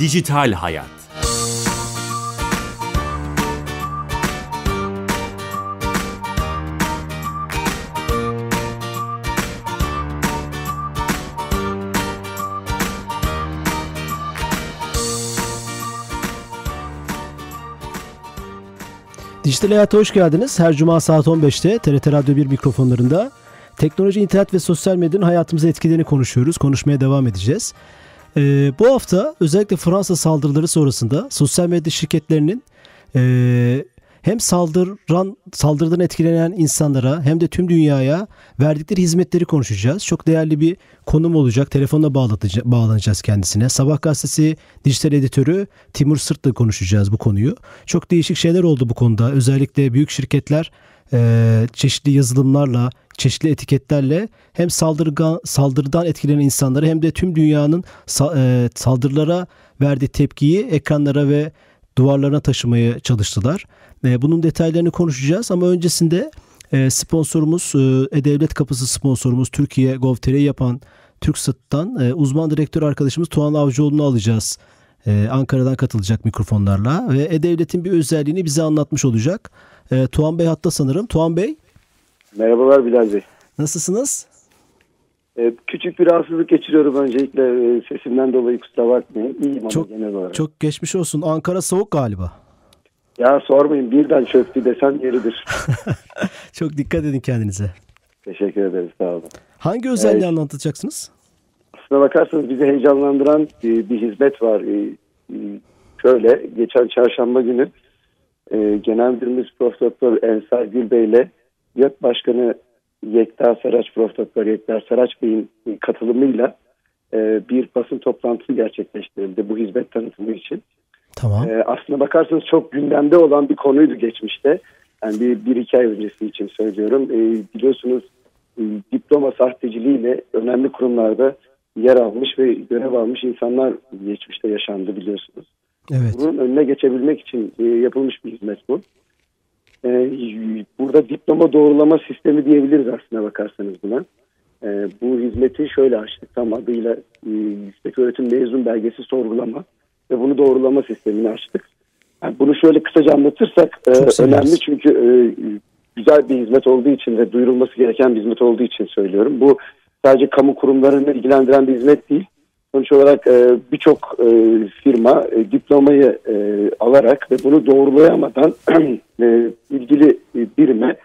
Dijital Hayat. Dijital Hayat'a hoş geldiniz. Her cuma saat 15'te TRT Radyo 1 mikrofonlarında teknoloji, internet ve sosyal medyanın hayatımıza etkilerini konuşuyoruz. Konuşmaya devam edeceğiz. Ee, bu hafta özellikle Fransa saldırıları sonrasında sosyal medya şirketlerinin e, hem saldıran saldırıdan etkilenen insanlara hem de tüm dünyaya verdikleri hizmetleri konuşacağız. Çok değerli bir konum olacak. Telefonla bağlanacağız kendisine. Sabah gazetesi dijital editörü Timur Sırt'la konuşacağız bu konuyu. Çok değişik şeyler oldu bu konuda. Özellikle büyük şirketler e, çeşitli yazılımlarla, çeşitli etiketlerle hem saldırgan, saldırıdan etkilenen insanları hem de tüm dünyanın e, saldırılara verdiği tepkiyi ekranlara ve duvarlarına taşımaya çalıştılar. E, bunun detaylarını konuşacağız ama öncesinde e, sponsorumuz E-Devlet Kapısı sponsorumuz Türkiye Gov.tr'yi yapan TürkSat'tan uzman direktör arkadaşımız Tuğan Avcıoğlu'nu alacağız. Ankara'dan katılacak mikrofonlarla ve E-Devlet'in bir özelliğini bize anlatmış olacak. Tuğan Bey hatta sanırım. Tuğan Bey. Merhabalar Bilal Bey. Nasılsınız? Ee, küçük bir rahatsızlık geçiriyorum öncelikle e, sesimden dolayı kusura bakmayın. İyiyim ama çok, genel olarak. Çok geçmiş olsun. Ankara soğuk galiba. Ya sormayın birden çöktü desem yeridir. çok dikkat edin kendinize. Teşekkür ederiz sağ olun. Hangi özelliği evet. anlatacaksınız? Aslına bakarsanız bizi heyecanlandıran bir, bir hizmet var. Ee, şöyle geçen çarşamba günü e, Genel Müdürümüz Profesör Ensar Gülbey ile YÖK Başkanı Yekta Saraç, Profesör Yekta Saraç Bey'in katılımıyla e, bir basın toplantısı gerçekleştirildi bu hizmet tanıtımı için. Tamam. E, aslına bakarsanız çok gündemde olan bir konuydu geçmişte. Yani bir, bir iki ay öncesi için söylüyorum. E, biliyorsunuz e, diploma sahteciliğiyle önemli kurumlarda yer almış ve görev almış insanlar geçmişte yaşandı biliyorsunuz. Evet. Bunun önüne geçebilmek için e, yapılmış bir hizmet bu. E, burada diploma doğrulama sistemi diyebiliriz aslına bakarsanız buna. E, bu hizmeti şöyle açtık tam adıyla yüksek öğretim mezun belgesi sorgulama ve bunu doğrulama sistemini açtık. Yani bunu şöyle kısaca anlatırsak e, önemli çünkü güzel bir hizmet olduğu için ve duyurulması gereken bir hizmet olduğu için söylüyorum. Bu sadece kamu kurumlarını ilgilendiren bir hizmet değil. Sonuç olarak e, birçok e, firma e, diplomayı e, alarak ve bunu doğrulayamadan e, ilgili birime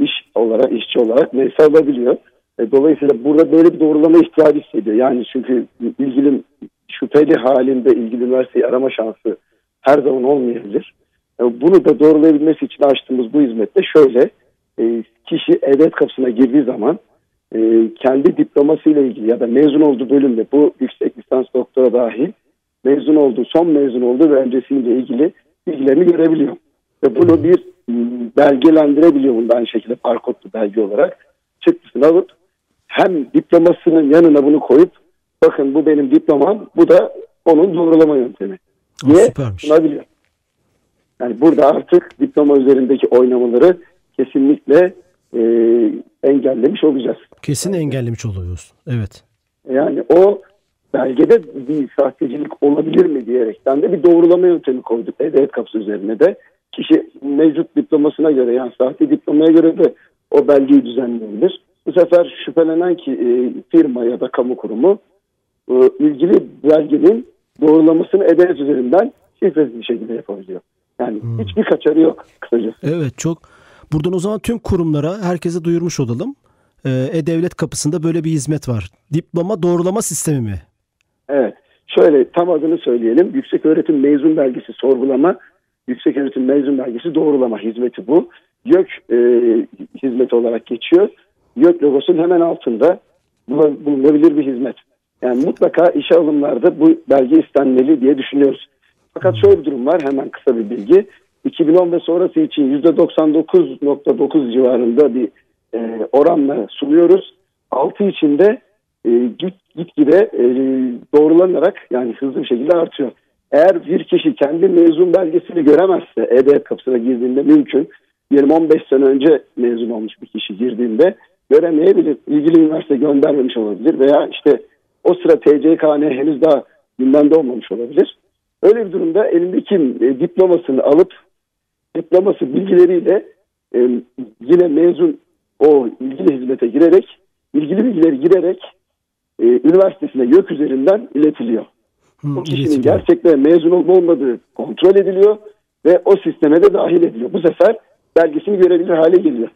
iş olarak işçi olarak neyse alabiliyor. E, dolayısıyla burada böyle bir doğrulama ihtiyacı hissediyor. Yani çünkü ilgili şüpheli halinde ilgili üniversiteyi arama şansı her zaman olmayabilir. E, bunu da doğrulayabilmesi için açtığımız bu hizmette şöyle e, kişi edet kapısına girdiği zaman e, kendi diplomasıyla ilgili ya da mezun olduğu bölümde bu yüksek lisans doktora dahil mezun olduğu, son mezun olduğu ve öncesiyle ilgili bilgilerini görebiliyor. Ve bunu bir ıı, belgelendirebiliyor bunu aynı şekilde barkodlu belge olarak çıktısını alıp hem diplomasının yanına bunu koyup bakın bu benim diplomam bu da onun doğrulama yöntemi diye sunabiliyor. Yani burada artık diploma üzerindeki oynamaları kesinlikle e, engellemiş olacağız. Kesin engellemiş oluyoruz. Evet. Yani o belgede bir sahtecilik olabilir mi diyerekten de bir doğrulama yöntemi koyduk E-Devlet kapısı üzerine de. Kişi mevcut diplomasına göre yani sahte diplomaya göre de o belgeyi düzenleyebilir. Bu sefer şüphelenen ki e, firma ya da kamu kurumu e, ilgili belgenin doğrulamasını E-Devlet üzerinden şifresiz bir şekilde yapabiliyor. Yani hmm. hiçbir kaçarı yok kısacası. Evet çok Buradan o zaman tüm kurumlara herkese duyurmuş olalım. Ee, E-Devlet kapısında böyle bir hizmet var. Diploma doğrulama sistemi mi? Evet. Şöyle tam adını söyleyelim. Yüksek öğretim mezun belgesi sorgulama, yüksek öğretim mezun belgesi doğrulama hizmeti bu. YÖK e, hizmeti olarak geçiyor. YÖK logosunun hemen altında bulunabilir bir hizmet. Yani mutlaka işe alımlarda bu belge istenmeli diye düşünüyoruz. Fakat şöyle bir durum var hemen kısa bir bilgi. 2010 ve sonrası için %99.9 civarında bir e, oranla sunuyoruz. Altı içinde e, git, gitgide e, doğrulanarak yani hızlı bir şekilde artıyor. Eğer bir kişi kendi mezun belgesini göremezse E-Devlet kapısına girdiğinde mümkün. 20-15 sene önce mezun olmuş bir kişi girdiğinde göremeyebilir. İlgili üniversite göndermemiş olabilir veya işte o sıra TCKN henüz daha gündemde olmamış olabilir. Öyle bir durumda elindeki e, diplomasını alıp diploması bilgileriyle e, yine mezun o ilgili hizmete girerek ilgili bilgileri girerek e, üniversitesine YÖK üzerinden iletiliyor. Hmm, o kişinin iletiliyor. gerçekten mezun olup olmadığı kontrol ediliyor ve o sisteme de dahil ediliyor. Bu sefer belgesini görebilir hale geliyor.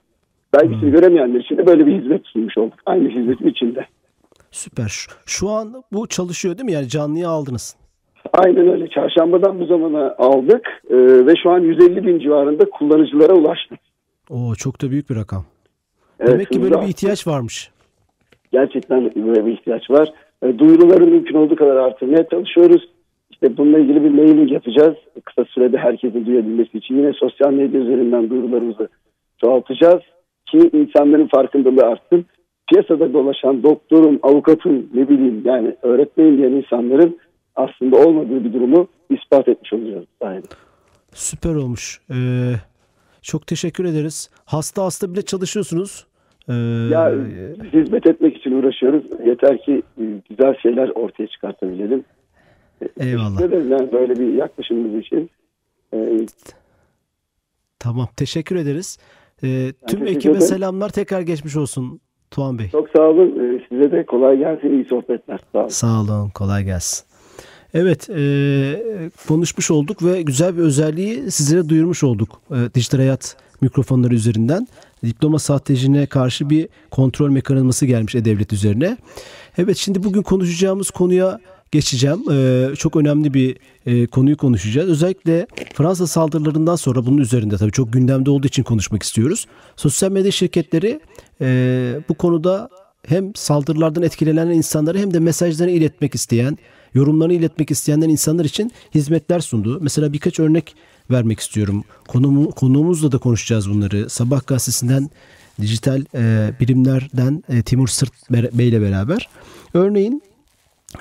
Belgesini hmm. göremeyenler için de böyle bir hizmet sunmuş olduk. Aynı hizmetin içinde. Süper. Şu, şu an bu çalışıyor değil mi? Yani canlıya aldınız. Aynen öyle. Çarşambadan bu zamana aldık e, ve şu an 150 bin civarında kullanıcılara ulaştık. Oo çok da büyük bir rakam. Evet, Demek ki böyle bir ihtiyaç varmış. Gerçekten böyle bir ihtiyaç var. E, duyuruları mümkün olduğu kadar artırmaya çalışıyoruz. İşte bununla ilgili bir mailing yapacağız. Kısa sürede herkesin duyabilmesi için yine sosyal medya üzerinden duyurularımızı çoğaltacağız ki insanların farkındalığı artsın. Piyasada dolaşan doktorun, avukatın ne bileyim yani öğretmenin diyen insanların aslında olmadığı bir durumu ispat etmiş olacağız sayede. Süper olmuş. Ee, çok teşekkür ederiz. Hasta hasta bile çalışıyorsunuz. Ee, ya hizmet etmek için uğraşıyoruz. Yeter ki e, güzel şeyler ortaya çıkartabilelim. Eyvallah. Yani böyle bir yaklaşımımız için. Ee, tamam. Teşekkür ederiz. Ee, tüm ekibe selamlar. Tekrar geçmiş olsun Tuğan Bey. Çok sağ olun. Ee, size de kolay gelsin. İyi sohbetler. Sağ olun. Sağ olun. Kolay gelsin. Evet e, konuşmuş olduk ve güzel bir özelliği sizlere duyurmuş olduk. E, dijital hayat mikrofonları üzerinden. Diploma sahteciliğine karşı bir kontrol mekanizması gelmiş E-Devlet üzerine. Evet şimdi bugün konuşacağımız konuya geçeceğim. Ee, çok önemli bir e, konuyu konuşacağız. Özellikle Fransa saldırılarından sonra bunun üzerinde tabii çok gündemde olduğu için konuşmak istiyoruz. Sosyal medya şirketleri e, bu konuda hem saldırılardan etkilenen insanları hem de mesajlarını iletmek isteyen, yorumlarını iletmek isteyenler insanlar için hizmetler sundu. Mesela birkaç örnek vermek istiyorum. Konumu, konuğumuzla da konuşacağız bunları. Sabah gazetesinden dijital e, bilimlerden e, Timur Sırt Bey ile beraber. Örneğin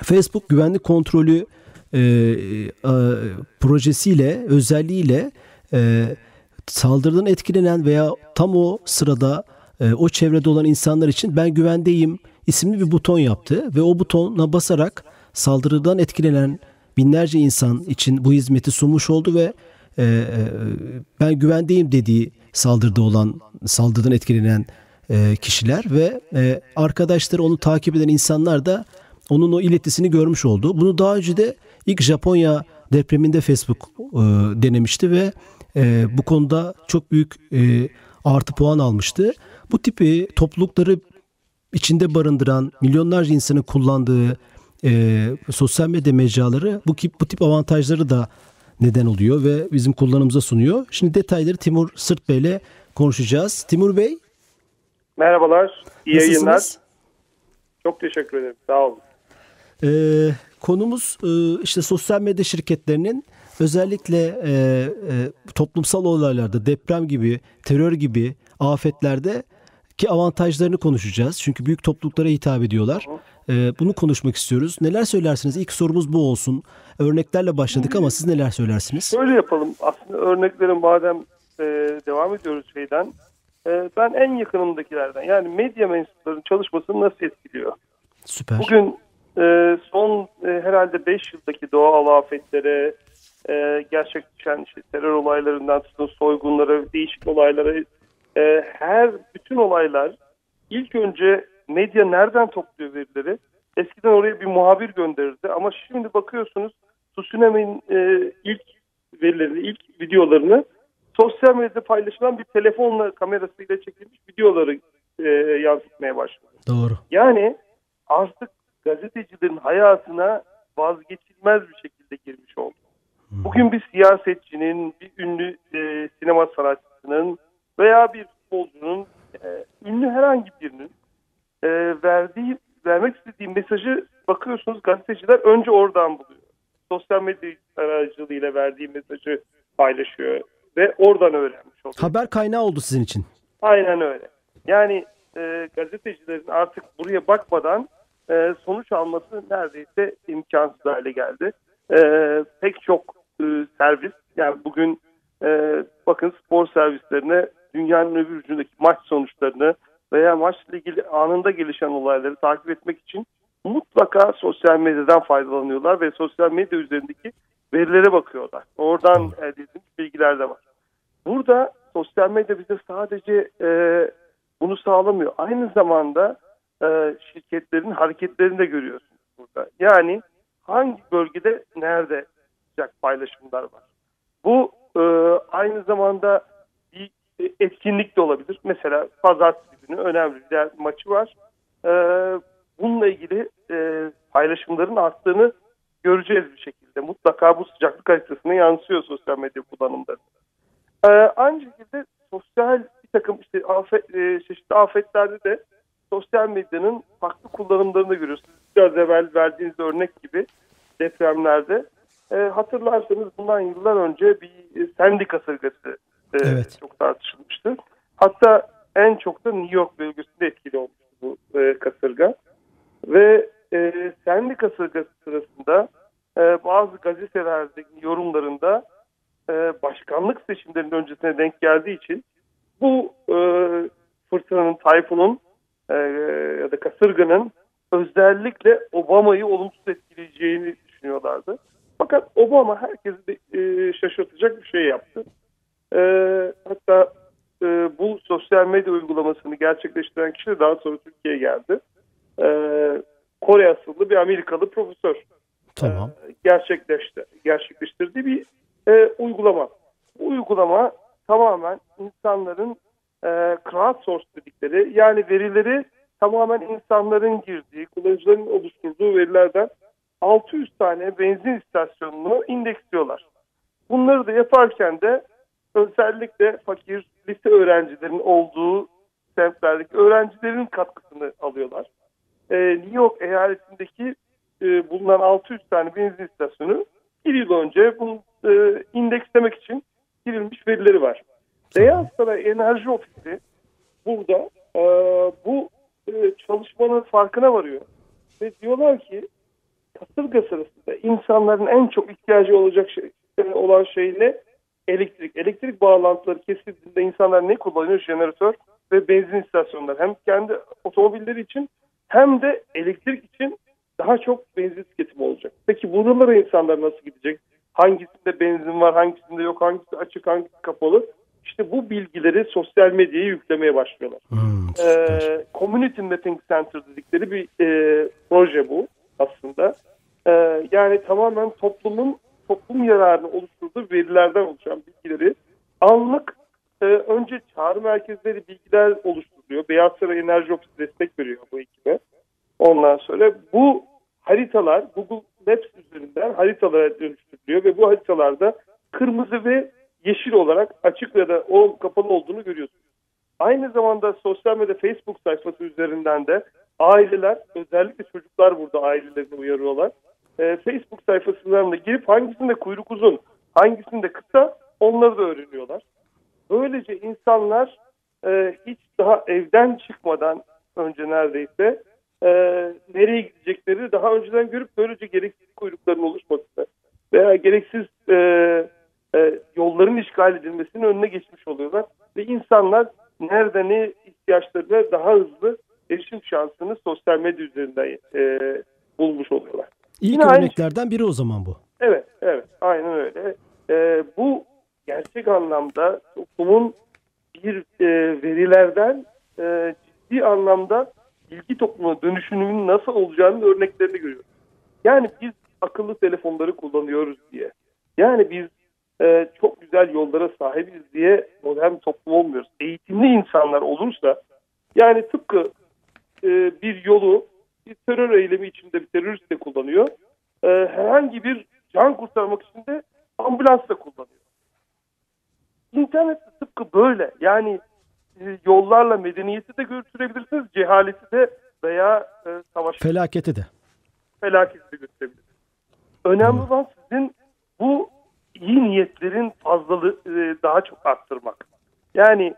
Facebook güvenlik kontrolü e, e, projesiyle, özelliğiyle e, saldırıdan etkilenen veya tam o sırada e, o çevrede olan insanlar için ben güvendeyim isimli bir buton yaptı ve o butona basarak saldırıdan etkilenen binlerce insan için bu hizmeti sunmuş oldu ve e, e, ben güvendeyim dediği saldırıda olan saldırıdan etkilenen e, kişiler ve e, arkadaşları onu takip eden insanlar da onun o iletisini görmüş oldu. Bunu daha önce de ilk Japonya depreminde Facebook e, denemişti ve e, bu konuda çok büyük e, artı puan almıştı. Bu tipi toplulukları içinde barındıran milyonlarca insanın kullandığı e, sosyal medya mecraları bu, bu tip avantajları da neden oluyor ve bizim kullanımıza sunuyor. Şimdi detayları Timur Sırt Bey ile konuşacağız. Timur Bey. Merhabalar, iyi Nasılsınız? yayınlar. Çok teşekkür ederim, sağ olun. Ee, konumuz e, işte sosyal medya şirketlerinin özellikle e, e, toplumsal olaylarda deprem gibi, terör gibi afetlerde ki avantajlarını konuşacağız. Çünkü büyük topluluklara hitap ediyorlar. E, bunu konuşmak istiyoruz. Neler söylersiniz? İlk sorumuz bu olsun. Örneklerle başladık ama siz neler söylersiniz? Şöyle yapalım. Aslında örneklerin madem e, devam ediyoruz şeyden. E, ben en yakınımdakilerden yani medya mensuplarının çalışmasını nasıl etkiliyor? Süper. Bugün e, son e, herhalde 5 yıldaki doğal afetlere, e, gerçekleşen işte terör olaylarından tutun soygunlara, değişik olaylara, e, her bütün olaylar ilk önce medya nereden topluyor verileri? Eskiden oraya bir muhabir gönderirdi ama şimdi bakıyorsunuz Tsunami'nin e, ilk verilerini, ilk videolarını sosyal medyada paylaşılan bir telefonla kamerasıyla çekilmiş videoları e, yansıtmaya başladı. Doğru. Yani artık gazetecilerin hayatına vazgeçilmez bir şekilde girmiş oldu. Bugün bir siyasetçinin, bir ünlü e, sinema sanatçısının veya bir futbolcunun, e, ünlü herhangi birinin e, verdiği, vermek istediği mesajı bakıyorsunuz gazeteciler önce oradan buluyor. Sosyal medya aracılığıyla verdiği mesajı paylaşıyor ve oradan öğrenmiş oluyor. Haber kaynağı oldu sizin için. Aynen öyle. Yani e, gazetecilerin artık buraya bakmadan e, sonuç alması neredeyse imkansız hale geldi. E, pek çok e, servis yani bugün e, bakın spor servislerine dünyanın öbür ucundaki maç sonuçlarını veya maçla ilgili anında gelişen olayları takip etmek için mutlaka sosyal medyadan faydalanıyorlar ve sosyal medya üzerindeki verilere bakıyorlar. Oradan elde edilmiş bilgiler de var. Burada sosyal medya bize sadece e, bunu sağlamıyor. Aynı zamanda e, şirketlerin hareketlerini de görüyorsunuz burada. Yani hangi bölgede nerede sıcak paylaşımlar var. Bu e, aynı zamanda bir etkinlik de olabilir. Mesela pazartesi günü önemli bir maçı var. E, bununla ilgili e, paylaşımların arttığını göreceğiz bir şekilde. Mutlaka bu sıcaklık haritasına yansıyor sosyal medya kullanımları. E, aynı şekilde sosyal bir takım işte afet, e, çeşitli afetlerde de sosyal medyanın farklı kullanımlarını da görüyorsunuz. Biraz evvel verdiğiniz örnek gibi depremlerde. E, hatırlarsanız bundan yıllar önce bir Sandy kasırgası e, evet. çok tartışılmıştı. Hatta en çok da New York bölgesinde etkili olmuştu bu e, kasırga. Ve e, Sırasında e, bazı gazetelerdeki yorumlarında e, başkanlık seçimlerinin öncesine denk geldiği için bu e, fırtınanın, tayfunun e, ya da kasırganın özellikle Obama'yı olumsuz etkileyeceğini düşünüyorlardı. Fakat Obama herkesi e, şaşırtacak bir şey yaptı. E, hatta e, bu sosyal medya uygulamasını gerçekleştiren kişi de daha sonra Türkiye'ye geldi. E, Kore bir Amerikalı profesör. Tamam. E, gerçekleşti, gerçekleştirdiği bir e, uygulama. Bu uygulama tamamen insanların e, crowdsource dedikleri yani verileri tamamen insanların girdiği, kullanıcıların oluşturduğu verilerden 600 tane benzin istasyonunu indeksliyorlar. Bunları da yaparken de özellikle fakir lise öğrencilerin olduğu semtlerdeki öğrencilerin katkısını alıyorlar. Ee, New York eyaletindeki e, bulunan 600 tane benzin istasyonu bir yıl önce bunu e, indekslemek için girilmiş verileri var. Beyaz Saray Enerji Ofisi burada e, bu e, çalışmanın farkına varıyor. Ve diyorlar ki kasırga sırasında insanların en çok ihtiyacı olacak şey, e, olan şey ne? Elektrik. Elektrik bağlantıları kesildiğinde insanlar ne kullanıyor? Jeneratör ve benzin istasyonları. Hem kendi otomobilleri için hem de elektrik için daha çok benzin tüketimi olacak. Peki buralara insanlar nasıl gidecek? Hangisinde benzin var, hangisinde yok, hangisi açık, hangisi kapalı? İşte bu bilgileri sosyal medyaya yüklemeye başlıyorlar. Hmm, ee, Community Mapping Center dedikleri bir e, proje bu aslında. Ee, yani tamamen toplumun toplum yararını oluşturduğu verilerden oluşan bilgileri anlık e, önce çağrı merkezleri bilgiler oluşturuyor. Beyaz Saray Enerji Ofisi destek veriyor bu ekibe. Ondan sonra bu haritalar Google Maps üzerinden haritalara dönüştürülüyor ve bu haritalarda kırmızı ve yeşil olarak açık ya da o kapalı olduğunu görüyorsunuz. Aynı zamanda sosyal medya Facebook sayfası üzerinden de aileler özellikle çocuklar burada ailelerini uyarıyorlar. Ee, Facebook sayfasından da girip hangisinde kuyruk uzun hangisinde kısa onları da öğreniyorlar. Böylece insanlar e, hiç daha evden çıkmadan önce neredeyse e, nereye gidecekleri daha önceden görüp böylece gereksiz kuyrukların oluşmasını veya gereksiz e, e, yolların işgal edilmesinin önüne geçmiş oluyorlar. Ve insanlar nerede ne ihtiyaçlarına daha hızlı erişim şansını sosyal medya üzerinden e, bulmuş oluyorlar. İlk Yine örneklerden aynı... biri o zaman bu. Evet, evet. Aynen öyle. E, bu gerçek anlamda toplumun bir e, verilerden e, ciddi anlamda bilgi toplumuna dönüşümünün nasıl olacağının örneklerini görüyoruz. Yani biz akıllı telefonları kullanıyoruz diye. Yani biz e, çok güzel yollara sahibiz diye modern toplum olmuyoruz. Eğitimli insanlar olursa yani tıpkı e, bir yolu bir terör eylemi içinde bir terörist de kullanıyor. E, herhangi bir can kurtarmak için de ambulans da kullanıyor. İnternet de tıpkı böyle. Yani e, yollarla medeniyeti de götürebilirsiniz, cehaleti de veya e, savaş. Felaketi de. Felaketi de götürebilirsiniz. Önemli hmm. olan sizin bu iyi niyetlerin fazlalığı e, daha çok arttırmak. Yani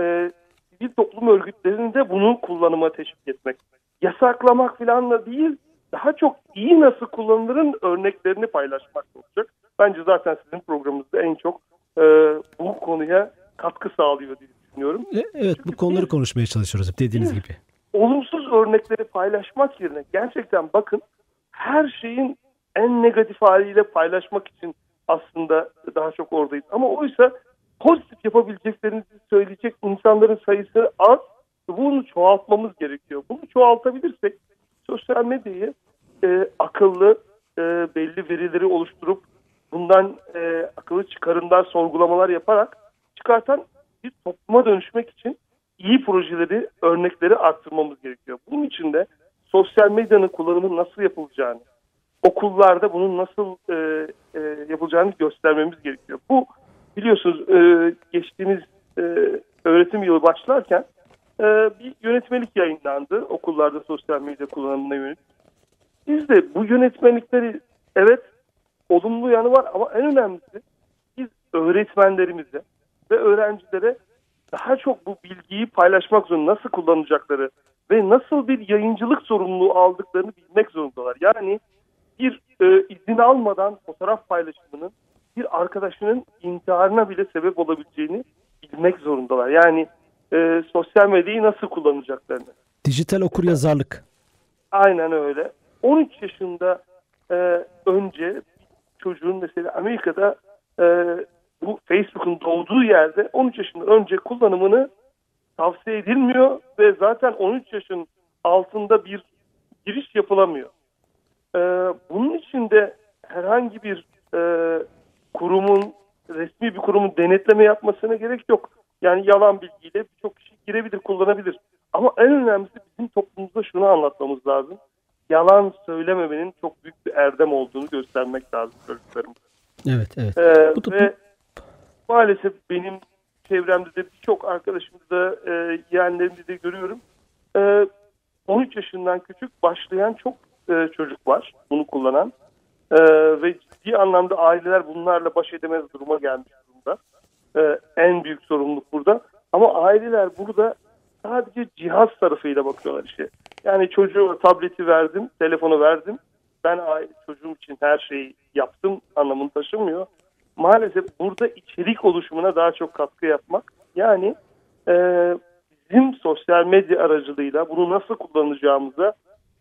e, sivil toplum örgütlerini de bunu kullanıma teşvik etmek. Yasaklamak falan da değil, daha çok iyi nasıl kullanılırın örneklerini paylaşmak olacak. Bence zaten sizin programınızda en çok e, bu konuya katkı sağlıyor diye düşünüyorum. E, evet Çünkü bu konuları bir, konuşmaya çalışıyoruz dediğiniz gibi. Olumsuz örnekleri paylaşmak yerine gerçekten bakın her şeyin en negatif haliyle paylaşmak için aslında daha çok oradayız. Ama oysa pozitif yapabileceklerinizi söyleyecek insanların sayısı az. Bunu çoğaltmamız gerekiyor. Bunu çoğaltabilirsek sosyal medyayı e, akıllı e, belli verileri oluşturup bundan e, akıllı çıkarımlar, sorgulamalar yaparak çıkartan bir topluma dönüşmek için iyi projeleri, örnekleri arttırmamız gerekiyor. Bunun için de sosyal medyanın kullanımı nasıl yapılacağını, okullarda bunun nasıl e, e, yapılacağını göstermemiz gerekiyor. Bu biliyorsunuz e, geçtiğimiz e, öğretim yılı başlarken e, bir yönetmelik yayınlandı okullarda sosyal medya kullanımına yönelik. Biz de bu yönetmelikleri evet olumlu yanı var ama en önemlisi biz öğretmenlerimize ve öğrencilere daha çok bu bilgiyi paylaşmak zorunda nasıl kullanacakları ve nasıl bir yayıncılık sorumluluğu aldıklarını bilmek zorundalar. Yani bir e, izin almadan fotoğraf paylaşımının bir arkadaşının intiharına bile sebep olabileceğini bilmek zorundalar. Yani e, sosyal medyayı nasıl kullanacaklarını. Dijital okur yazarlık. Aynen öyle. 13 yaşında e, önce çocuğun mesela Amerika'da e, bu Facebook'un doğduğu yerde 13 yaşında önce kullanımını tavsiye edilmiyor ve zaten 13 yaşın altında bir giriş yapılamıyor. Ee, bunun için de herhangi bir e, kurumun, resmi bir kurumun denetleme yapmasına gerek yok. Yani yalan bilgiyle birçok kişi girebilir, kullanabilir. Ama en önemlisi bizim toplumumuzda şunu anlatmamız lazım. Yalan söylememenin çok büyük bir erdem olduğunu göstermek lazım çocuklarımıza. Evet, evet. Ee, Bu ve maalesef benim çevremde de birçok arkadaşımda e, yeğenlerimde de görüyorum. E, 13 yaşından küçük başlayan çok e, çocuk var bunu kullanan. E, ve ciddi anlamda aileler bunlarla baş edemez duruma gelmiş durumda. E, en büyük sorumluluk burada. Ama aileler burada sadece cihaz tarafıyla bakıyorlar işte. Yani çocuğuma tableti verdim, telefonu verdim. Ben çocuğum için her şeyi yaptım anlamını taşımıyor maalesef burada içerik oluşumuna daha çok katkı yapmak. Yani e, bizim sosyal medya aracılığıyla bunu nasıl kullanacağımıza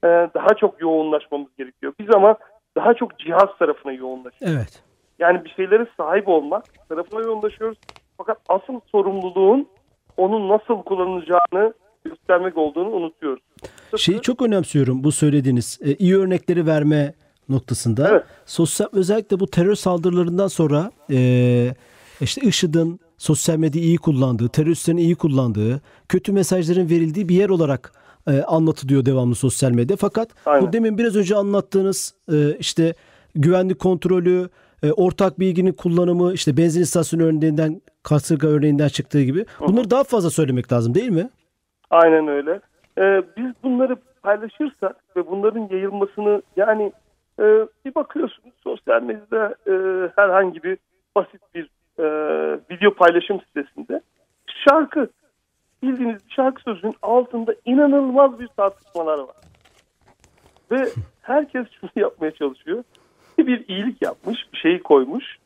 e, daha çok yoğunlaşmamız gerekiyor. Biz ama daha çok cihaz tarafına yoğunlaşıyoruz. Evet. Yani bir şeylere sahip olmak tarafına yoğunlaşıyoruz. Fakat asıl sorumluluğun onun nasıl kullanılacağını göstermek olduğunu unutuyoruz. Şeyi çok önemsiyorum bu söylediğiniz e, iyi örnekleri verme noktasında. Evet. Sosyal özellikle bu terör saldırılarından sonra e, işte IŞİD'in sosyal medyayı iyi kullandığı, teröristlerin iyi kullandığı, kötü mesajların verildiği bir yer olarak e, anlatılıyor devamlı sosyal medya. Fakat Aynen. bu demin biraz önce anlattığınız e, işte güvenlik kontrolü, e, ortak bilginin kullanımı, işte benzin istasyonu örneğinden, kasırga örneğinden çıktığı gibi. Bunları daha fazla söylemek lazım değil mi? Aynen öyle. Ee, biz bunları paylaşırsak ve bunların yayılmasını yani e, bir bakıyorsunuz sosyal medyada e, herhangi bir basit bir e, video paylaşım sitesinde şarkı bildiğiniz şarkı sözünün altında inanılmaz bir tartışmalar var. Ve herkes şunu yapmaya çalışıyor. Bir iyilik yapmış, bir şeyi koymuş.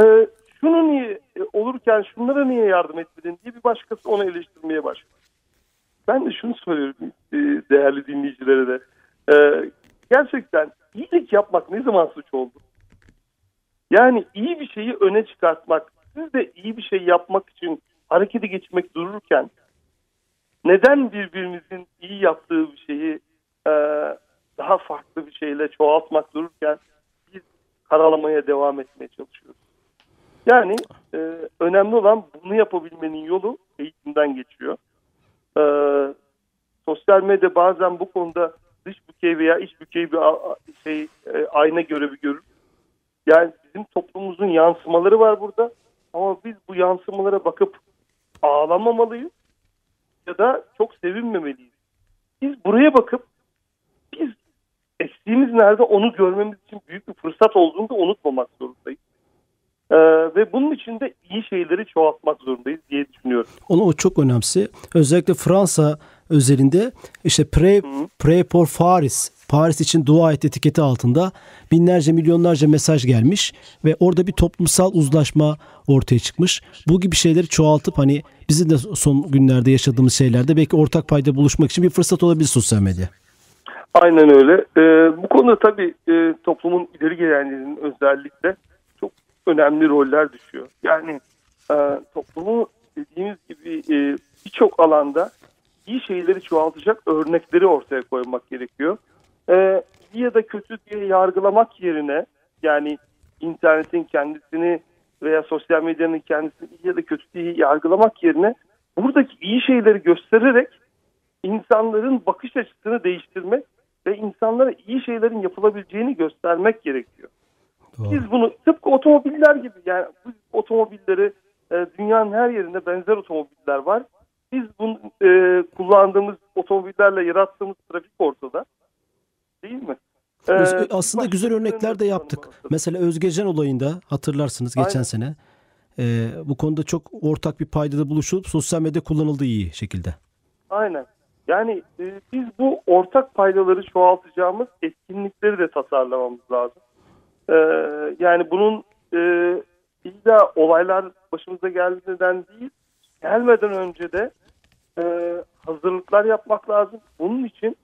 Ee, şunu niye e, olurken şunlara niye yardım etmedin diye bir başkası onu eleştirmeye başlıyor. Ben de şunu söylüyorum e, değerli dinleyicilere de. Ee, gerçekten iyilik yapmak ne zaman suç oldu? Yani iyi bir şeyi öne çıkartmak, siz de iyi bir şey yapmak için harekete geçmek dururken neden birbirimizin iyi yaptığı bir şeyi e, daha farklı bir şeyle çoğaltmak dururken biz karalamaya devam etmeye çalışıyoruz? Yani e, önemli olan bunu yapabilmenin yolu eğitimden geçiyor. E, sosyal medya bazen bu konuda dış bükey veya iç bükey bir şey e, ayna görevi görür. Yani bizim toplumumuzun yansımaları var burada. Ama biz bu yansımalara bakıp ağlamamalıyız ya da çok sevinmemeliyiz. Biz buraya bakıp biz eksiğimiz nerede onu görmemiz için büyük bir fırsat olduğunu da unutmamak zorundayız. Ee, ve bunun için de iyi şeyleri çoğaltmak zorundayız diye düşünüyorum. Onu o çok önemsi. Özellikle Fransa özelinde işte Pray, Pray for Paris Paris için dua et etiketi altında binlerce milyonlarca mesaj gelmiş ve orada bir toplumsal uzlaşma ortaya çıkmış. Bu gibi şeyleri çoğaltıp hani bizim de son günlerde yaşadığımız şeylerde belki ortak payda buluşmak için bir fırsat olabilir sosyal medya. Aynen öyle. Ee, bu konuda tabii e, toplumun ileri gelenlerinin özellikle önemli roller düşüyor. Yani e, toplumu dediğimiz gibi e, birçok alanda iyi şeyleri çoğaltacak örnekleri ortaya koymak gerekiyor. E, iyi ya da kötü diye yargılamak yerine yani internetin kendisini veya sosyal medyanın kendisini iyi ya da kötü diye yargılamak yerine buradaki iyi şeyleri göstererek insanların bakış açısını değiştirmek ve insanlara iyi şeylerin yapılabileceğini göstermek gerekiyor. Doğru. Biz bunu tıpkı otomobiller gibi yani bu otomobilleri e, dünyanın her yerinde benzer otomobiller var. Biz bunu e, kullandığımız otomobillerle yarattığımız trafik ortada. Değil mi? Ee, Aslında güzel örnekler de yaptık. Mesela Özgecan olayında hatırlarsınız geçen Aynen. sene. E, bu konuda çok ortak bir paydada buluşulup sosyal medya kullanıldı iyi şekilde. Aynen. Yani e, biz bu ortak paydaları çoğaltacağımız etkinlikleri de tasarlamamız lazım. E, yani bunun e, illa olaylar başımıza geldiğinden değil, gelmeden önce de e, hazırlıklar yapmak lazım. Bunun için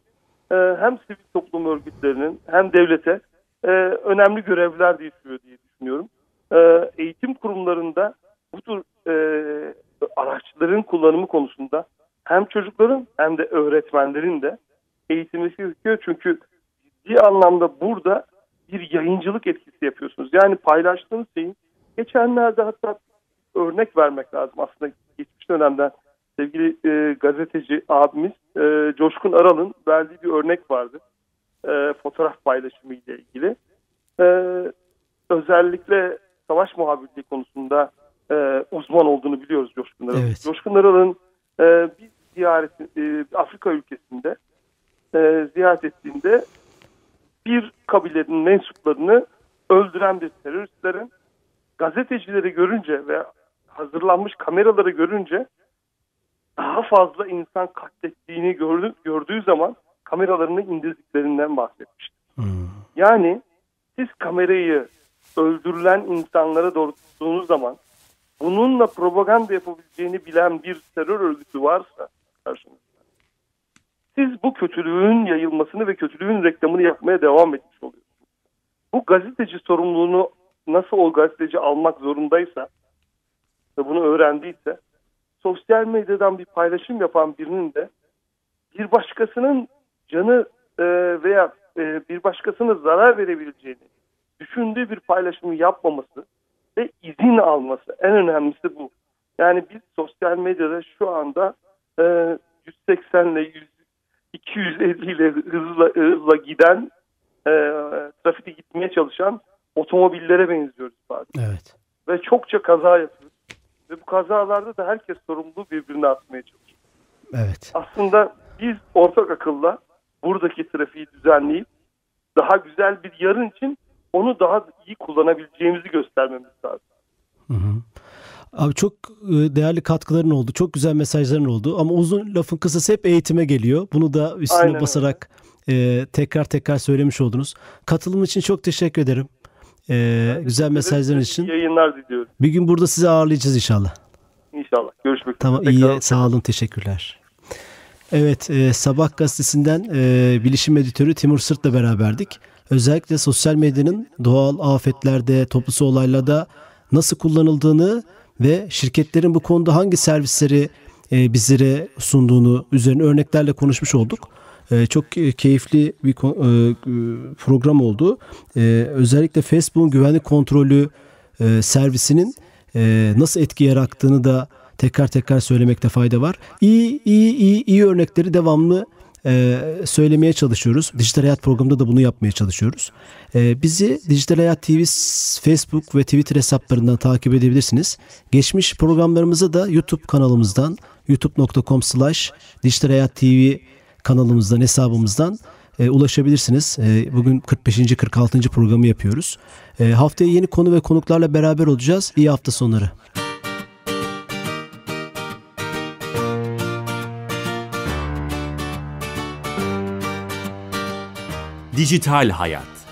e, hem sivil toplum örgütlerinin hem devlete e, önemli görevler düşüyor diye düşünüyorum. E, eğitim kurumlarında bu tür e, araçların kullanımı konusunda hem çocukların hem de öğretmenlerin de eğitilmesi gerekiyor. Çünkü ciddi anlamda burada bir yayıncılık etkisi yapıyorsunuz. Yani paylaştığınız şeyin geçenlerde hatta örnek vermek lazım aslında geçmiş dönemden sevgili e, gazeteci abimiz e, Coşkun Aral'ın verdiği bir örnek vardı. E, fotoğraf paylaşımı ile ilgili. E, özellikle savaş muhabirliği konusunda e, uzman olduğunu biliyoruz Coşkun Aral'ın. Evet. Coşkun Aral'ın e, bir ziyaret e, Afrika ülkesinde e, ziyaret ettiğinde bir kabilenin mensuplarını öldüren bir teröristlerin gazetecileri görünce ve hazırlanmış kameraları görünce daha fazla insan katlettiğini gördü, gördüğü zaman kameralarını indirdiklerinden bahsetmişti. Hmm. Yani siz kamerayı öldürülen insanlara doğrulttuğunuz zaman bununla propaganda yapabileceğini bilen bir terör örgütü varsa karşınızda siz bu kötülüğün yayılmasını ve kötülüğün reklamını yapmaya devam etmiş oluyorsunuz. Bu gazeteci sorumluluğunu nasıl o gazeteci almak zorundaysa ve bunu öğrendiyse sosyal medyadan bir paylaşım yapan birinin de bir başkasının canı e, veya e, bir başkasına zarar verebileceğini düşündüğü bir paylaşımı yapmaması ve izin alması en önemlisi bu. Yani biz sosyal medyada şu anda e, 180 ile 100, 250 ile hızla, hızla giden e, trafikte gitmeye çalışan otomobillere benziyoruz bazen. Evet. Ve çokça kaza yapıyoruz. Ve bu kazalarda da herkes sorumluluğu birbirine atmaya çalışıyor. Evet. Aslında biz ortak akılla buradaki trafiği düzenleyip daha güzel bir yarın için onu daha iyi kullanabileceğimizi göstermemiz lazım. Hı hı. Abi çok e, değerli katkıların oldu. Çok güzel mesajların oldu. Ama uzun lafın kısası hep eğitime geliyor. Bunu da üstüne Aynen basarak e, tekrar tekrar söylemiş oldunuz. Katılım için çok teşekkür ederim. E, güzel mesajların için. Yayınlar diliyorum. Bir gün burada sizi ağırlayacağız inşallah. İnşallah. Görüşmek üzere. Tamam iyi. Sağ olun. Teşekkürler. Evet, e, Sabah gazetesinden e, bilişim editörü Timur Sırt'la beraberdik. Özellikle sosyal medyanın doğal afetlerde, toplusu olaylarda nasıl kullanıldığını ve şirketlerin bu konuda hangi servisleri e, bizlere sunduğunu üzerine örneklerle konuşmuş olduk. E, çok keyifli bir e, program oldu. Özellikle Facebook'un güvenlik kontrolü servisinin nasıl etki yarattığını da tekrar tekrar söylemekte fayda var. İyi iyi iyi iyi örnekleri devamlı e, söylemeye çalışıyoruz. Dijital Hayat programında da bunu yapmaya çalışıyoruz. E, bizi Dijital Hayat TV Facebook ve Twitter hesaplarından takip edebilirsiniz. Geçmiş programlarımızı da YouTube kanalımızdan youtube.com slash Dijital Hayat TV kanalımızdan, hesabımızdan e, ulaşabilirsiniz. E, bugün 45. 46. programı yapıyoruz. E, haftaya yeni konu ve konuklarla beraber olacağız. İyi hafta sonları. Dijital Hayat